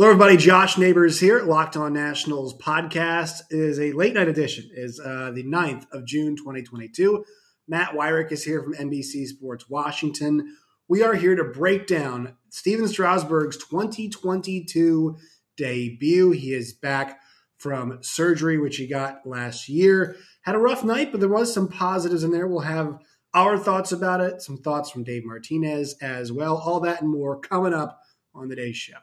Hello, everybody. Josh Neighbors here. Locked On Nationals podcast it is a late night edition. It is uh, the 9th of June, 2022. Matt Weyrich is here from NBC Sports Washington. We are here to break down Stephen Strasburg's 2022 debut. He is back from surgery, which he got last year. Had a rough night, but there was some positives in there. We'll have our thoughts about it, some thoughts from Dave Martinez as well. All that and more coming up on the day's show.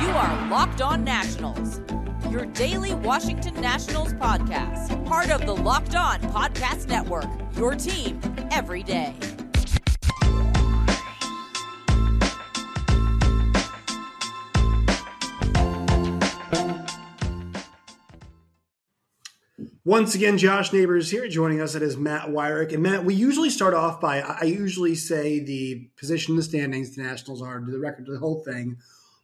You are Locked On Nationals, your daily Washington Nationals podcast, part of the Locked On Podcast Network, your team every day. Once again, Josh Neighbors here. Joining us it is Matt Weyrich. And Matt, we usually start off by I usually say the position the standings the Nationals are, the record, the whole thing.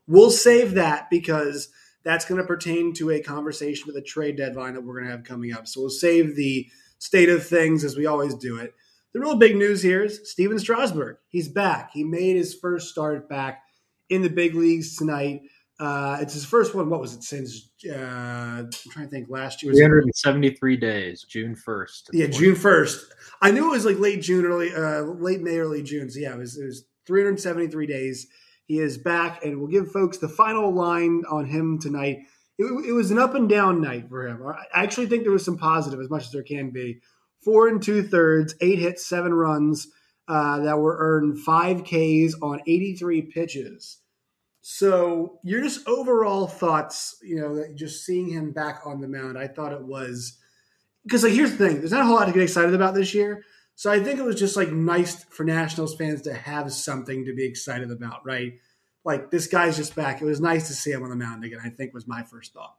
We'll save that because that's going to pertain to a conversation with a trade deadline that we're going to have coming up. So we'll save the state of things as we always do it. The real big news here is Stephen Strasburg. He's back. He made his first start back in the big leagues tonight. Uh, it's his first one. What was it since? Uh, I'm trying to think. Last year, 373 days, June 1st. Yeah, June 1st. I knew it was like late June, early, uh, late May, early June. So yeah, it was, it was 373 days. He is back, and we'll give folks the final line on him tonight. It, it was an up and down night for him. I actually think there was some positive, as much as there can be. Four and two thirds, eight hits, seven runs uh, that were earned, five Ks on 83 pitches. So your just overall thoughts, you know, just seeing him back on the mound, I thought it was because like here's the thing, there's not a whole lot to get excited about this year. So I think it was just like nice for Nationals fans to have something to be excited about, right? Like this guy's just back. It was nice to see him on the mound again. I think was my first thought.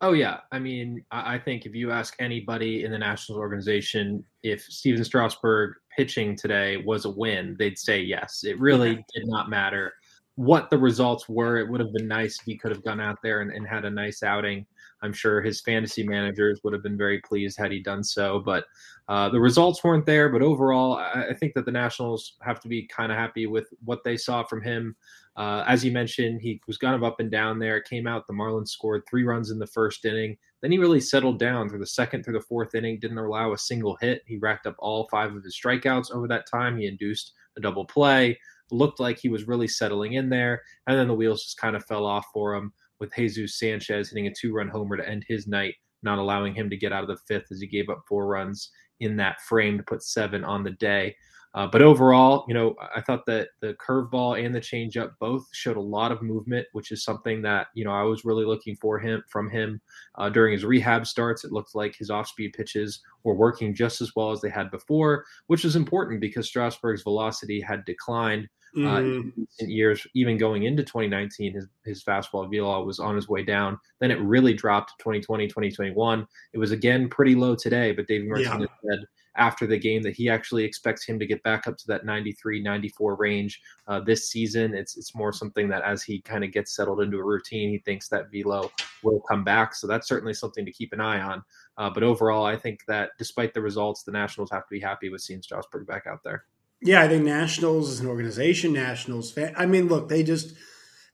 Oh yeah, I mean, I think if you ask anybody in the Nationals organization if Stephen Strasburg pitching today was a win, they'd say yes. It really did not matter what the results were. It would have been nice if he could have gone out there and, and, had a nice outing. I'm sure his fantasy managers would have been very pleased had he done so. But uh, the results weren't there. But overall, I, I think that the Nationals have to be kind of happy with what they saw from him. Uh, as you mentioned, he was kind of up and down there. Came out, the Marlins scored three runs in the first inning. Then he really settled down through the second through the fourth inning, didn't allow a single hit. He racked up all five of his strikeouts over that time. He induced a double play looked like he was really settling in there. And then the wheels just kind of fell off for him with Jesus Sanchez hitting a two run homer to end his night, not allowing him to get out of the fifth as he gave up four runs in that frame to put seven on the day. Uh, but overall, you know, I thought that the curveball and the changeup both showed a lot of movement, which is something that you know I was really looking for him from him uh, during his rehab starts. It looked like his off-speed pitches were working just as well as they had before, which is important because Strasburg's velocity had declined uh, in mm-hmm. years, even going into 2019, his, his fastball velo was on his way down. Then it really dropped 2020, 2021. It was again pretty low today, but David Martinez yeah. said after the game that he actually expects him to get back up to that 93 94 range uh, this season it's it's more something that as he kind of gets settled into a routine he thinks that velo will come back so that's certainly something to keep an eye on uh, but overall i think that despite the results the nationals have to be happy with seeing strasburg back out there yeah, I think Nationals as an organization, Nationals fan. I mean, look, they just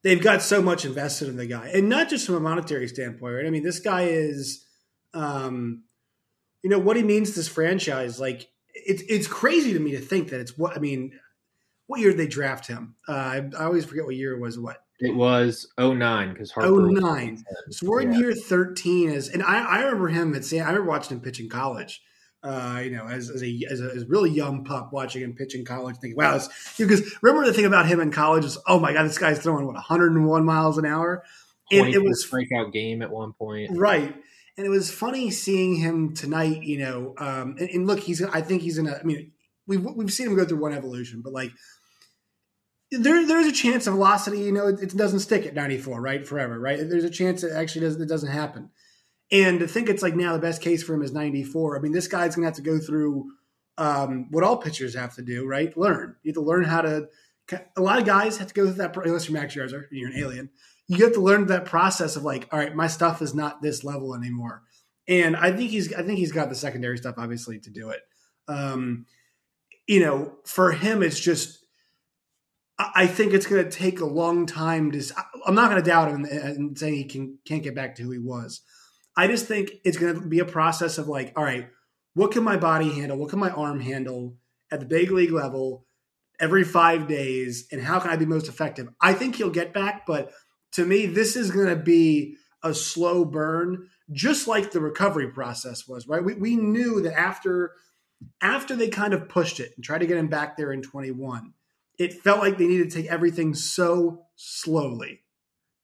they've got so much invested in the guy, and not just from a monetary standpoint. Right? I mean, this guy is, um, you know, what he means to this franchise. Like, it's it's crazy to me to think that it's what I mean. What year did they draft him? Uh, I, I always forget what year it was. What it was 09 because Harper 09. So we're in year 13 as and I, I remember him at San I remember watching him pitch in college uh, you know, as, as a as a as really young pup watching him pitch in college, thinking, "Wow!" Because remember the thing about him in college is, "Oh my god, this guy's throwing what 101 miles an hour," and it was a breakout game at one point, right? And it was funny seeing him tonight. You know, um, and, and look, he's I think he's in a. I mean, we've we've seen him go through one evolution, but like there there's a chance of velocity. You know, it, it, doesn't stick at 94, right, forever, right? There's a chance it actually doesn't it doesn't happen. And to think it's like now the best case for him is 94. I mean, this guy's going to have to go through um, what all pitchers have to do, right? Learn. You have to learn how to. A lot of guys have to go through that. Unless you're Max Scherzer, you're an alien. You have to learn that process of like, all right, my stuff is not this level anymore. And I think he's. I think he's got the secondary stuff, obviously, to do it. Um, you know, for him, it's just. I think it's going to take a long time to. I'm not going to doubt him and saying he can can't get back to who he was. I just think it's going to be a process of like, all right, what can my body handle? What can my arm handle at the big league level every five days? And how can I be most effective? I think he'll get back, but to me, this is going to be a slow burn, just like the recovery process was, right? We, we knew that after after they kind of pushed it and tried to get him back there in 21, it felt like they needed to take everything so slowly.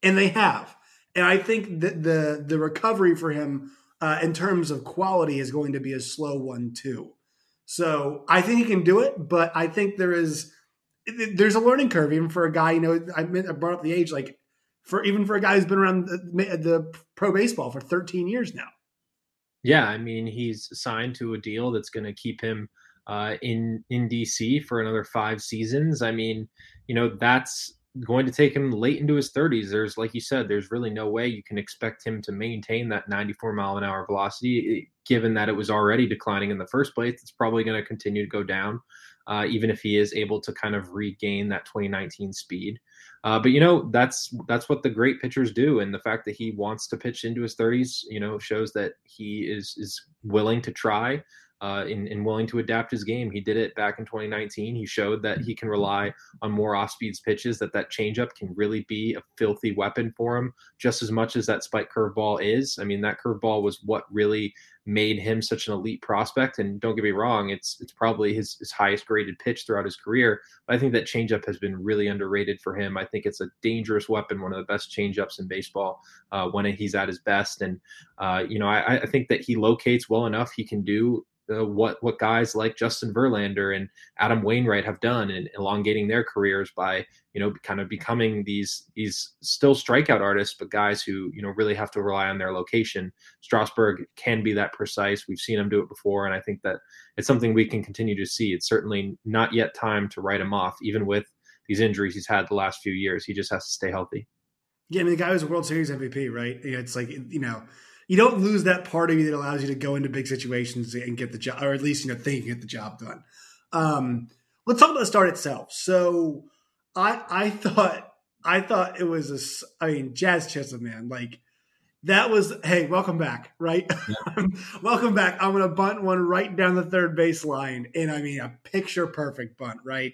And they have. And I think that the the recovery for him uh, in terms of quality is going to be a slow one too. So I think he can do it, but I think there is there's a learning curve even for a guy. You know, I brought up the age, like for even for a guy who's been around the, the pro baseball for 13 years now. Yeah, I mean he's signed to a deal that's going to keep him uh, in in DC for another five seasons. I mean, you know that's going to take him late into his 30s. There's, like you said, there's really no way you can expect him to maintain that 94 mile an hour velocity, given that it was already declining in the first place. It's probably going to continue to go down, uh, even if he is able to kind of regain that 2019 speed. Uh, but you know that's that's what the great pitchers do, and the fact that he wants to pitch into his 30s, you know, shows that he is is willing to try uh, and, and, willing to adapt his game. He did it back in 2019. He showed that he can rely on more off speeds pitches, that that changeup can really be a filthy weapon for him just as much as that spike curveball is. I mean, that curveball was what really made him such an elite prospect. And don't get me wrong, it's it's probably his, his highest graded pitch throughout his career. But I think that changeup has been really underrated for him. I think it's a dangerous weapon, one of the best changeups in baseball uh, when he's at his best. And uh, you know, I, I think that he locates well enough. He can do uh, what what guys like Justin Verlander and Adam Wainwright have done in elongating their careers by you know kind of becoming these these still strikeout artists, but guys who you know really have to rely on their location. Strasburg can be that precise. We've seen him do it before, and I think that it's something we can continue to see. It's certainly not yet time to write him off, even with these injuries he's had the last few years. He just has to stay healthy. Yeah, I mean the guy was a World Series MVP, right? It's like you know you don't lose that part of you that allows you to go into big situations and get the job, or at least you know think you get the job done. Um, let's talk about the start itself. So I I thought I thought it was a I mean Jazz Chisholm man like that was hey welcome back right yeah. welcome back I'm gonna bunt one right down the third baseline and I mean a picture perfect bunt right.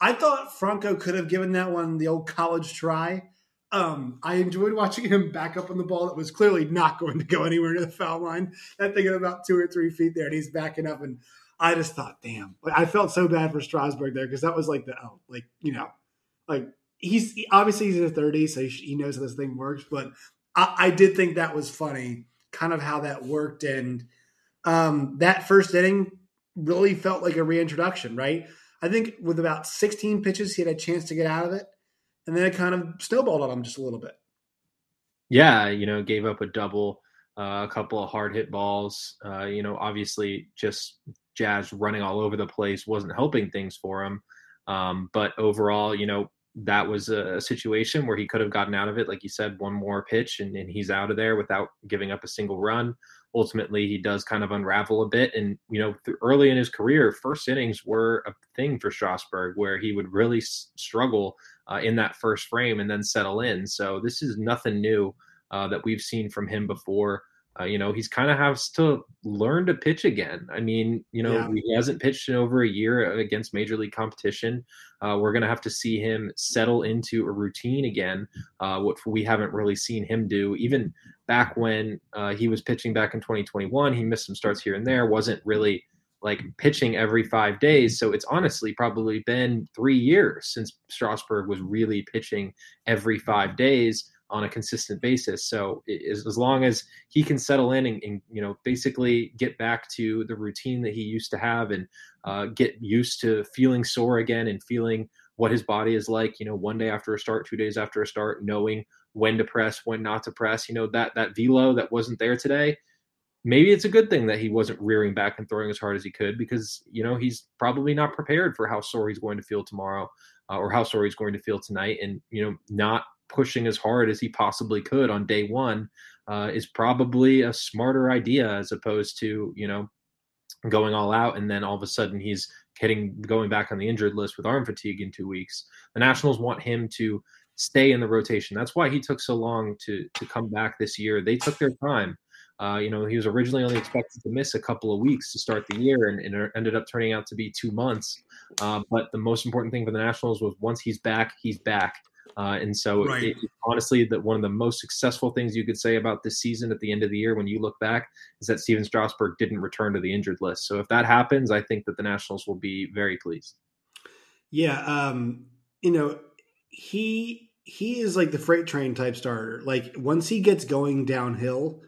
I thought Franco could have given that one the old college try um, I enjoyed watching him back up on the ball that was clearly not going to go anywhere near the foul line. That thing at about two or three feet there, and he's backing up. And I just thought, damn, like, I felt so bad for Strasburg there because that was like the, oh, like, you know, like he's he, obviously he's in his 30s, so he, he, knows how this thing works. But I, I, did think that was funny, kind of how that worked. And um, that first inning really felt like a reintroduction, right? I think with about 16 pitches, he had a chance to get out of it and then it kind of snowballed on him just a little bit. Yeah, you know, gave up a double, uh, a couple of hard hit balls. Uh, you know, obviously, just Jazz running all over the place wasn't helping things for him. Um, but overall, you know, that was a, situation where he could have gotten out of it. Like you said, one more pitch and, and he's out of there without giving up a single run. Ultimately, he does kind of unravel a bit. And, you know, early in his career, first innings were a thing for Strasburg where he would really s- struggle uh, in that first frame and then settle in. So this is nothing new uh, that we've seen from him before. Uh, you know, he's kind of has to learn to pitch again. I mean, you know, yeah. he hasn't pitched in over a year against major league competition. Uh, we're going to have to see him settle into a routine again, uh, what we haven't really seen him do. Even back when uh, he was pitching back in 2021, he missed some starts here and there, wasn't really like pitching every five days. So it's honestly probably been three years since Strasburg was really pitching every five days on a consistent basis. So as, as long as he can settle in and, and, you know basically get back to the routine that he used to have and uh, get used to feeling sore again and feeling what his body is like, you know, one day after a start, two days after a start, knowing when to press, when not to press, you know, that that velo that wasn't there today maybe it's a good thing that he wasn't rearing back and throwing as hard as he could because you know he's probably not prepared for how sore he's going to feel tomorrow uh, or how sore he's going to feel tonight and you know not pushing as hard as he possibly could on day one uh, is probably a smarter idea as opposed to you know going all out, and then all of a sudden he's getting going back on the injured list with arm fatigue in two weeks. The Nationals want him to stay in the rotation. That's why he took so long to to come back this year. They took their time. Uh, you know, he was originally only expected to miss a couple of weeks to start the year, and, and it ended up turning out to be two months. Uh, but the most important thing for the Nationals was once he's back, he's back. Uh, and so, right. it, honestly, that one of the most successful things you could say about this season at the end of the year, when you look back, is that Stephen Strasburg didn't return to the injured list. So, if that happens, I think that the Nationals will be very pleased. Yeah, um, you know, he he is like the freight train type starter. Like once he gets going downhill,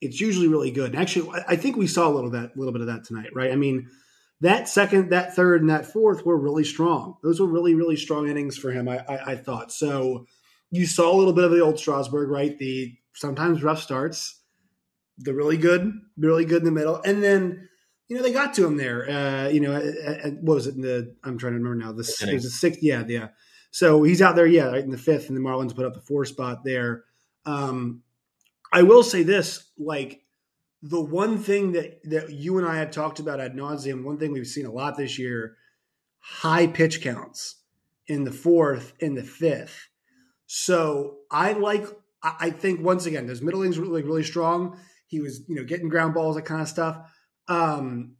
it's usually really good. And actually, I think we saw a little that little bit of that tonight, right? I mean, that second, that third, and that fourth were really strong. Those were really, really strong innings for him. I, I, I thought so. You saw a little bit of the old Strasburg, right? The sometimes rough starts, the really good, really good in the middle, and then you know they got to him there. Uh, you know, at, at, what was it in the? I'm trying to remember now. The it was the sixth. Yeah, yeah. So he's out there, yeah, right in the fifth, and the Marlins put up the four spot there. Um, I will say this, like the one thing that that you and I have talked about ad nauseum, one thing we've seen a lot this year, high pitch counts in the fourth, in the fifth. So I like. I think once again, those middle innings were really, really strong. He was, you know, getting ground balls, that kind of stuff. Um,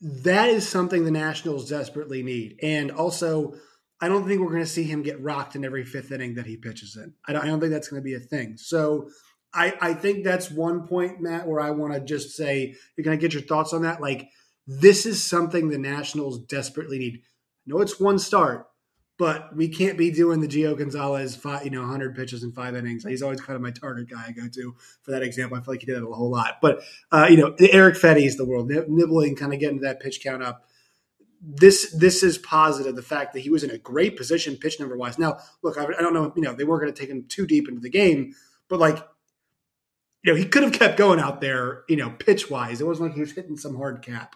that is something the Nationals desperately need, and also. I don't think we're going to see him get rocked in every fifth inning that he pitches in. I don't, I don't think that's going to be a thing. So I, I think that's one point, Matt, where I want to just say, you're going to get your thoughts on that. Like, this is something the Nationals desperately need. No, it's one start, but we can't be doing the Gio Gonzalez, five, you know, 100 pitches in five innings. He's always kind of my target guy I go to for that example. I feel like he did that a whole lot. But, uh, you know, the Erick Fedde's the world, nibbling, kind of getting that pitch count up. This this is positive. The fact that he was in a great position pitch number wise. Now, look, I, I don't know. You know, they weren't going to take him too deep into the game, but like you know, he could have kept going out there, you know, pitch wise. It wasn't like he was hitting some hard cap.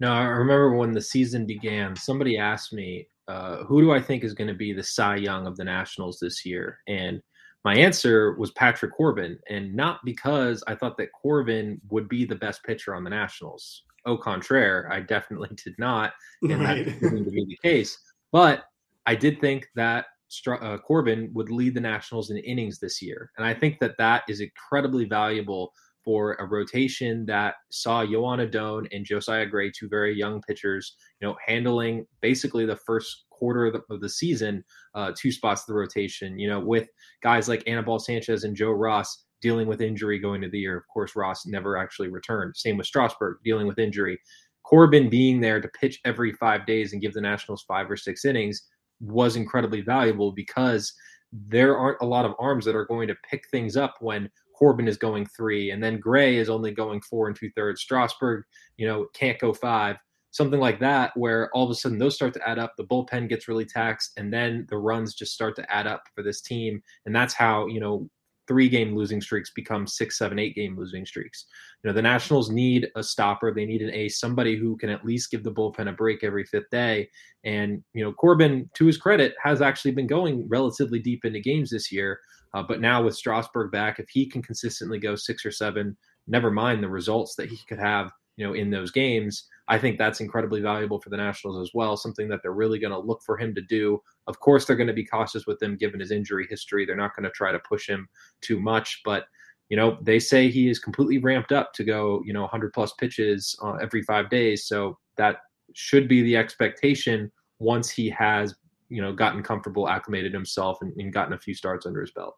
No, I remember when the season began, somebody asked me, uh, who do I think is going to be the Cy Young of the Nationals this year? And my answer was Patrick Corbin, and not because I thought that Corbin would be the best pitcher on the Nationals. Au contraire, I definitely did not, and right. that to be the case. But I did think that uh, Corbin would lead the Nationals in innings this year. And I think that that is incredibly valuable for a rotation that saw Joan Adon and Josiah Gray, two very young pitchers, you know, handling basically the first quarter of the, of the season, uh, two spots of the rotation, you know, with guys like Anibal Sanchez and Joe Ross dealing with injury going to the year. Of course, Ross never actually returned. Same with Strasburg dealing with injury. Corbin being there to pitch every five days and give the Nationals five or six innings was incredibly valuable because there aren't a lot of arms that are going to pick things up when Corbin is going three and then Gray is only going four and two thirds. Strasburg, you know, can't go five. Something like that, where all of a sudden those start to add up, the bullpen gets really taxed, and then the runs just start to add up for this team. And that's how, you know, three game losing streaks become six, seven, eight game losing streaks. You know, the Nationals need a stopper. They need an ace, somebody who can at least give the bullpen a break every fifth day. And, you know, Corbin, to his credit, has actually been going relatively deep into games this year. Uh, but now with Strasburg back, if he can consistently go six or seven, never mind the results that he could have, you know, in those games, I think that's incredibly valuable for the Nationals as well. Something that they're really going to look for him to do. Of course, they're going to be cautious with him given his injury history. They're not going to try to push him too much, but you know they say he is completely ramped up to go you know 100 plus pitches uh, every five days. So that should be the expectation once he has you know gotten comfortable, acclimated himself, and, and gotten a few starts under his belt.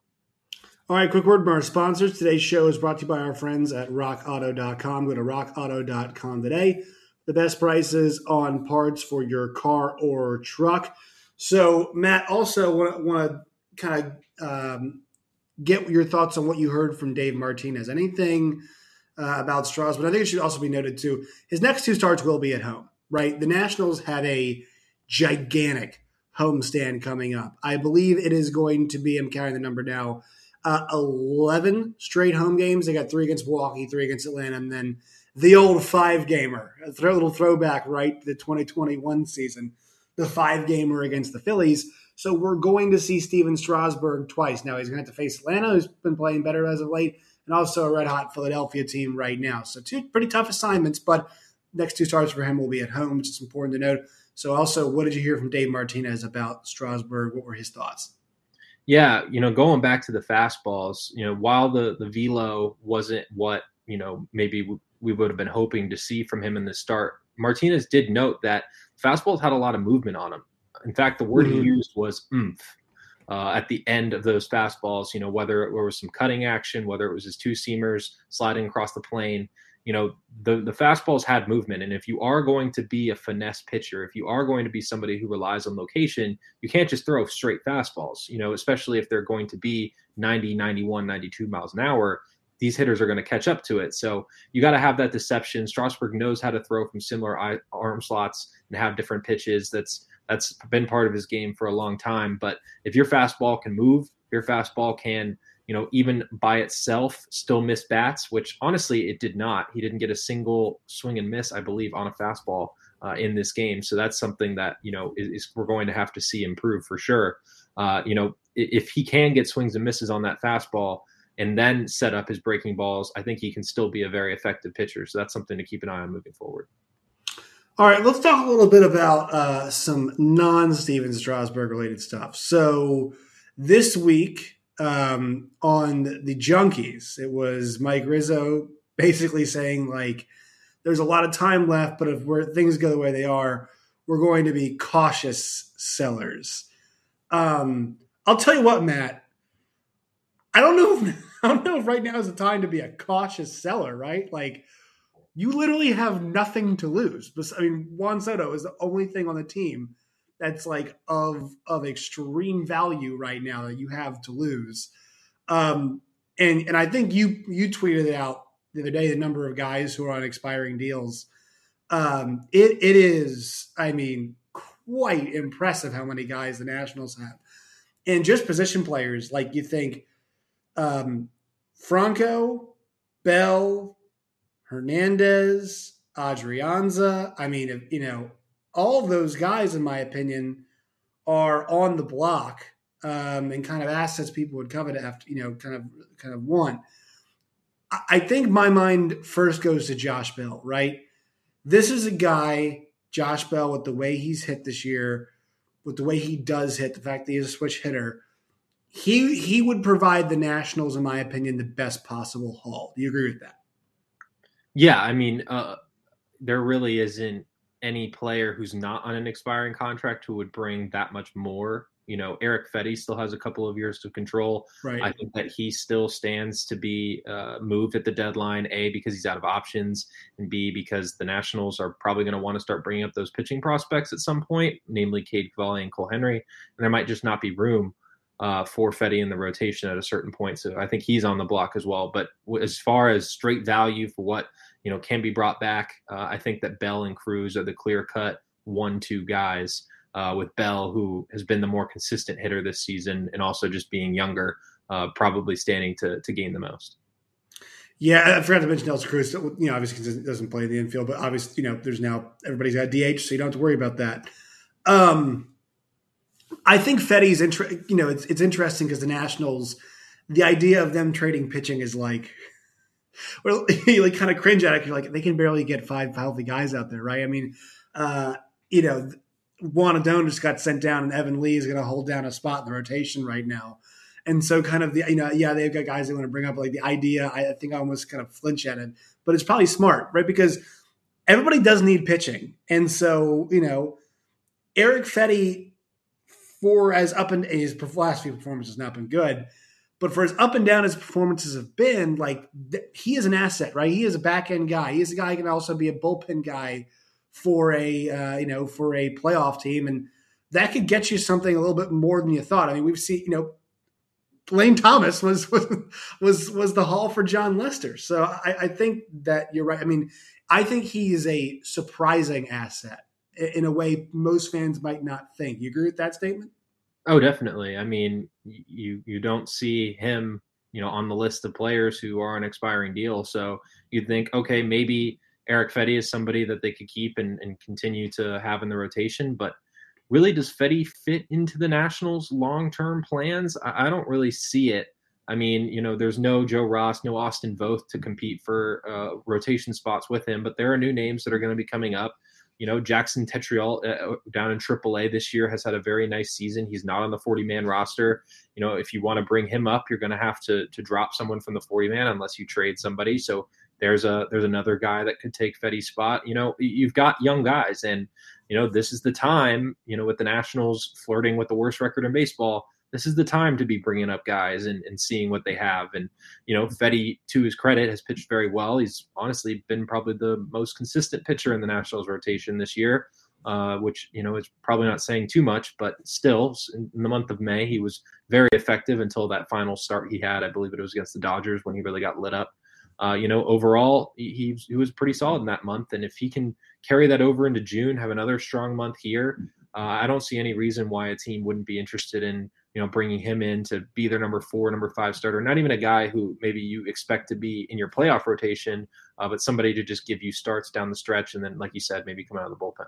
All right, quick word from our sponsors. Today's show is brought to you by our friends at rockauto.com. Go to rockauto.com today the best prices on parts for your car or truck. So, Matt, also want, to kind of um, get your thoughts on what you heard from Dave Martinez. Anything uh, about Strasburg? But I think it should also be noted too. His next two starts will be at home, right? The Nationals have a gigantic homestand coming up. I believe it is going to be. I'm carrying the number now. Uh, 11 straight home games. They got three against Milwaukee, three against Atlanta, and then the old five gamer, a little throwback, right? The 2021 season, the five gamer against the Phillies. So we're going to see Stephen Strasburg twice. Now he's going to have to face Atlanta, who's been playing better as of late, and also a red hot Philadelphia team right now. So two pretty tough assignments, but next two starts for him will be at home, which is important to note. So also, what did you hear from Dave Martinez about Strasburg? What were his thoughts? Yeah, you know, going back to the fastballs, you know, while the the velo wasn't what you know maybe we would have been hoping to see from him in the start, Martinez did note that fastballs had a lot of movement on them. In fact, the word mm-hmm. he used was oomph uh, at the end of those fastballs. You know, whether it was some cutting action, whether it was his two seamers sliding across the plane. You know, the the fastballs had movement, and if you are going to be a finesse pitcher, if you are going to be somebody who relies on location, you can't just throw straight fastballs. You know, especially if they're going to be 90, 91, 92 miles an hour these hitters are going to catch up to it. So you got to have that deception. Strasburg knows how to throw from similar arm slots and have different pitches. That's that's been part of his game for a long time. But if your fastball can move, your fastball can, you know, even by itself still miss bats, which honestly it did not. He didn't get a single swing and miss, I believe, on a fastball uh, in this game. So that's something that you know is, is, we're going to have to see improve for sure. Uh, you know, if he can get swings and misses on that fastball and then set up his breaking balls, I think he can still be a very effective pitcher. So that's something to keep an eye on moving forward. All right, let's talk a little bit about uh, some non Stephen Strasburg related stuff. So this week um, on the Junkies, it was Mike Rizzo basically saying like, "There's a lot of time left, but if things go the way they are, we're going to be cautious sellers." Um, I'll tell you what, Matt. I don't know. If, I don't know if right now is the time to be a cautious seller, right? Like you literally have nothing to lose. I mean, Juan Soto is the only thing on the team that's like of of extreme value right now that you have to lose. Um, and and I think you you tweeted out the other day the number of guys who are on expiring deals. Um, it it is, I mean, quite impressive how many guys the Nationals have, and just position players like you think um, Franco, Bell, Hernandez, Adrianza. I mean, you know, all those guys, in my opinion, are on the block um, and kind of assets people would covet after, you know, kind of kind of want. I think my mind first goes to Josh Bell, right? This is a guy, Josh Bell, with the way he's hit this year, with the way he does hit, the fact that he's a switch hitter he he would provide the Nationals, in my opinion, the best possible haul. Do you agree with that? Yeah, I mean, uh, there really isn't any player who's not on an expiring contract who would bring that much more. You know, Erick Fedde still has a couple of years to control. Right. I think that he still stands to be uh, moved at the deadline. A because he's out of options, and B because the Nationals are probably going to want to start bringing up those pitching prospects at some point, namely Cade Cavalli and Cole Henry, and there might just not be room uh, for Fedde in the rotation at a certain point. So I think he's on the block as well. But as far as straight value for what you know can be brought back, uh, I think that Bell and Cruz are the clear cut one-two guys. Uh, with Bell, who has been the more consistent hitter this season, and also just being younger, uh, probably standing to to gain the most. Yeah, I forgot to mention Nelson Cruz. You know, obviously doesn't play in the infield, but obviously, you know, there's now everybody's got DH, so you don't have to worry about that. Um, I think Fedde's inter- you know it's it's interesting because the Nationals, the idea of them trading pitching is like, well, you like kind of cringe at it. You're like they can barely get five healthy guys out there, right? I mean, uh, you know, Joan Adon just got sent down, and Evan Lee is going to hold down a spot in the rotation right now. And so, kind of the you know, yeah, they've got guys they want to bring up. Like the idea, I think I almost kind of flinch at it, but it's probably smart, right? Because everybody does need pitching, and so you know, Erick Fedde for as up and his last few performances has not been good, but for as up and down his performances have been, like th- he is an asset, right? He is a back end guy. He is a guy who can also be a bullpen guy for a uh, you know for a playoff team, and that could get you something a little bit more than you thought. I mean, we've seen you know Lane Thomas was was was, was the haul for Jon Lester, so I, I think that you're right. I mean, I think he is a surprising asset in a way most fans might not think. You agree with that statement? Oh, definitely. I mean, you you don't see him, you know, on the list of players who are on expiring deal. So you'd think, okay, maybe Erick Fedde is somebody that they could keep and, and continue to have in the rotation. But really, does Fedde fit into the Nationals' long term plans? I, I, don't really see it. I mean, you know, there's no Joe Ross, no Austin Voth to compete for uh, rotation spots with him, but there are new names that are going to be coming up. You know, Jackson Tetreault uh, down in AAA this year has had a very nice season. He's not on the 40 man roster. You know, if you want to bring him up, you're going to have to to drop someone from the 40 man unless you trade somebody. So there's a there's another guy that could take Fedde's spot. You know, you've got young guys, and you know this is the time. You know, with the Nationals flirting with the worst record in baseball this is the time to be bringing up guys and, and seeing what they have. And, you know, Fedde, to his credit, has pitched very well. He's honestly been probably the most consistent pitcher in the Nationals rotation this year, uh, which, you know, is probably not saying too much, but still, in the month of May, he was very effective until that final start he had. I believe it was against the Dodgers when he really got lit up. Uh, you know, overall, he, he was pretty solid in that month. And if he can carry that over into June, have another strong month here, uh, I don't see any reason why a team wouldn't be interested in you know, bringing him in to be their number four, number five starter. Not even a guy who maybe you expect to be in your playoff rotation, uh, but somebody to just give you starts down the stretch, and then, like you said, maybe come out of the bullpen.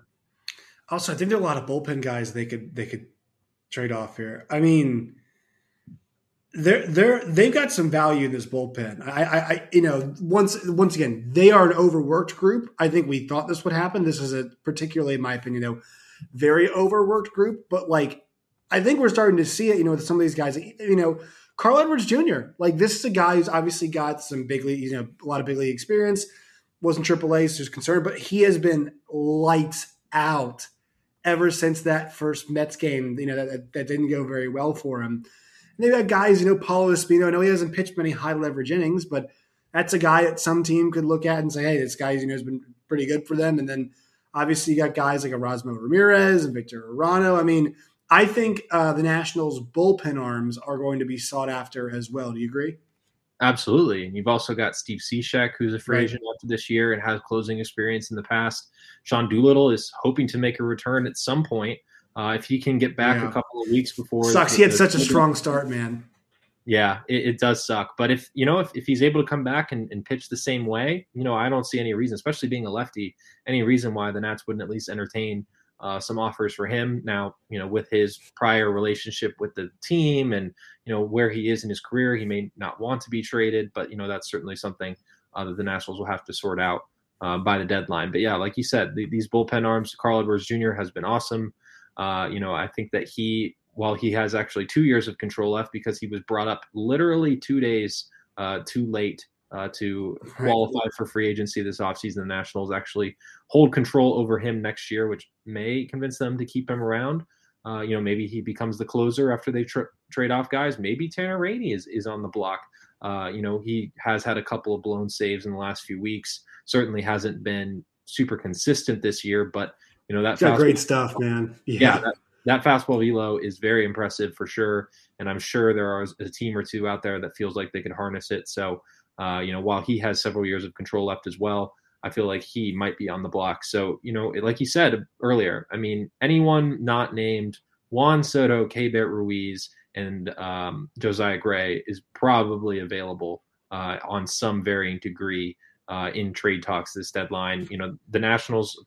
Also, I think there are a lot of bullpen guys they could they could trade off here. I mean, they're they're they've got some value in this bullpen. I, I, I you know once once again they are an overworked group. I think we thought this would happen. This is a particularly, in my opinion, know, very overworked group. But like I think we're starting to see it, you know, with some of these guys. You know, Carl Edwards Jr. Like this is a guy who's obviously got some big league, you know, a lot of big league experience. Wasn't AAA, so he's concerned, but he has been lights out ever since that first Mets game. You know that, that didn't go very well for him. And they've got guys, you know, Paolo Espino. I know he hasn't pitched many high leverage innings, but that's a guy that some team could look at and say, "Hey, this guy, you know, has been pretty good for them." And then obviously you got guys like Erasmo Ramirez and Victor Arano. I mean, I think uh, the Nationals' bullpen arms are going to be sought after as well. Do you agree? Absolutely. And you've also got Steve Cishek, who's a free right. agent after this year and has closing experience in the past. Sean Doolittle is hoping to make a return at some point. Uh, if he can get back yeah. a couple of weeks before. Sucks. The, he had the, such a strong start, man. Yeah, it, it, does suck. But if you know if, if he's able to come back and, and pitch the same way, you know, I don't see any reason, especially being a lefty, any reason why the Nats wouldn't at least entertain uh, some offers for him now. You know, with his prior relationship with the team and you know where he is in his career, he may not want to be traded, but you know that's certainly something uh, that the Nationals will have to sort out uh, by the deadline. But yeah, like you said, the, these bullpen arms, Carl Edwards Jr. has been awesome. Uh, you know, I think that he, while he has actually two years of control left because he was brought up literally two days uh, too late uh, to qualify for free agency this offseason. The Nationals actually hold control over him next year, which may convince them to keep him around. Uh, you know, maybe he becomes the closer after they tra- trade off guys. Maybe Tanner Rainey is, is on the block. Uh, you know, he has had a couple of blown saves in the last few weeks. Certainly hasn't been super consistent this year, but you know that great stuff, man. Yeah, yeah that, that, fastball velo is very impressive for sure, and I'm sure there are a team or two out there that feels like they could harness it. So uh, you know, while he has several years of control left as well, I feel like he might be on the block. So, you know, like you said earlier, I mean, anyone not named Juan Soto, Keibert Ruiz, and um, Josiah Gray is probably available uh, on some varying degree uh, in trade talks this deadline. You know, the Nationals,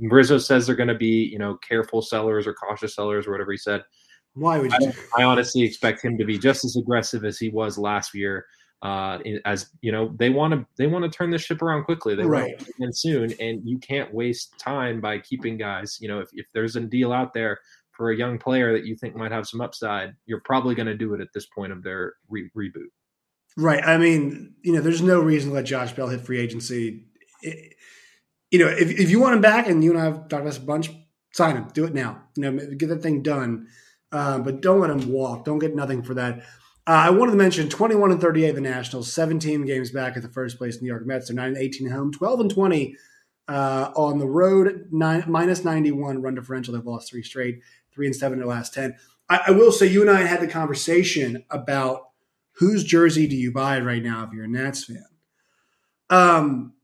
Rizzo says they're going to be, you know, careful sellers or cautious sellers or whatever he said. Why would you? I, I honestly expect him to be just as aggressive as he was last year uh, as you know, they want to they want to turn this ship around quickly. They right. want to soon, and you can't waste time by keeping guys. You know, if, if there's a deal out there for a young player that you think might have some upside, you're probably going to do it at this point of their re- reboot. Right. I mean, you know, there's no reason to let Josh Bell hit free agency. It, you know, if, if you want him back, and you and I have talked about this a bunch, sign him. Do it now. You know, get that thing done. Uh, but don't let him walk. Don't get nothing for that. Uh, I wanted to mention 21 and 38 the Nationals, 17 games back at the first place New York Mets. They're 9 and 18 at home, 12 and 20 uh, on the road, nine, minus 91 run differential. They've lost three straight, three and seven in their last 10. I, I, will say, you and I had the conversation about whose jersey do you buy right now if you're a Nats fan. Um,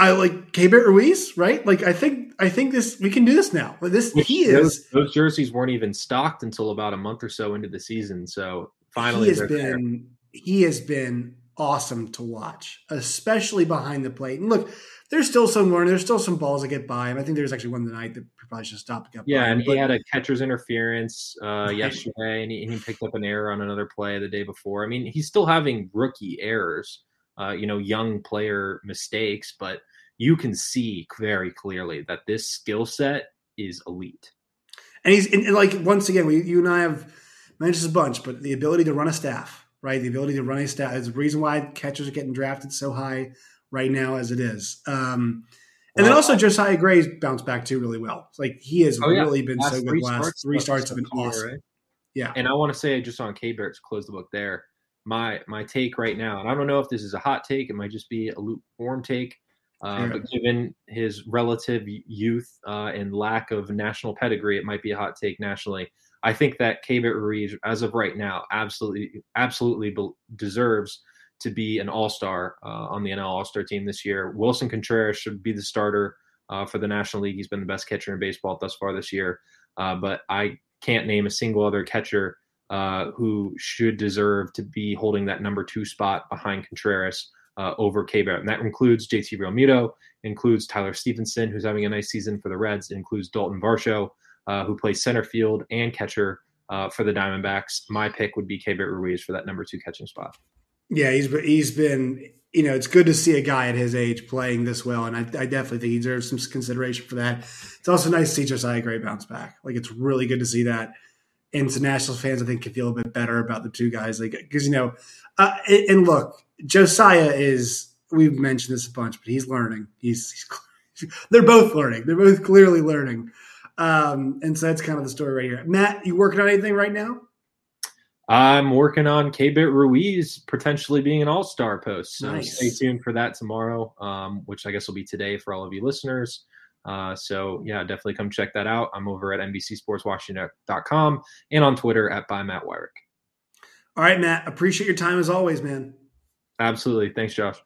I like Keibert Ruiz, right? Like I think I think this we can do this now. This he is those, those jerseys weren't even stocked until about a month or so into the season. So finally he has been there. he has been awesome to watch, especially behind the plate. And look, there's still some learning. There's still some balls that get by him. I think there's actually one tonight that probably should stop. Yeah, and he had a catcher's interference uh, right. yesterday, and he, and he, picked up an error on another play the day before. I mean, he's still having rookie errors, uh, you know, young player mistakes, but you can see very clearly that this skill set is elite. And he's and, and like once again, we, you and I have this a bunch, but the ability to run a staff, right? The ability to run a staff is the reason why catchers are getting drafted so high right now as it is. Um, and well, then also Josiah Gray's bounced back too really well. It's like he has oh, yeah. really been last so good. Last starts, three starts have been awesome. Right? Yeah, and I want to say just on K Bear to close the book there. My my take right now, and I don't know if this is a hot take. It might just be a lukewarm take. Uh, But given his relative youth uh, and lack of national pedigree, it might be a hot take nationally. I think that Keibert Ruiz, as of right now, absolutely absolutely be- deserves to be an All Star uh, on the NL All Star team this year. Willson Contreras should be the starter uh, for the National League. He's been the best catcher in baseball thus far this year. Uh, but I can't name a single other catcher uh, who should deserve to be holding that number two spot behind Contreras uh, over K And that includes JT Realmuto, includes Tyler Stephenson, who's having a nice season for the Reds, includes Dalton Varsho, uh, who plays center field and catcher for the Diamondbacks. My pick would be Keibert Ruiz for that number two catching spot. Yeah, he's he's been you know it's good to see a guy at his age playing this well, and I, I definitely think he deserves some consideration for that. It's also nice to see Josiah Gray bounce back. Like it's really good to see that. And some Nationals fans, I think, can feel a bit better about the two guys, like because you know, uh, and look, Josiah is. We've mentioned this a bunch, but he's learning. He's, he's they're both learning. They're both clearly learning. Um, and so that's kind of the story right here. Matt, you working on anything right now? I'm working on Keibert Ruiz potentially being an all star post. So nice. stay tuned for that tomorrow, um, which I guess will be today for all of you listeners. Uh, so yeah, definitely come check that out. I'm over at NBCSportsWashington.com and on Twitter at by Matt Weyrich. All right, Matt. Appreciate your time as always, man. Absolutely. Thanks, Josh.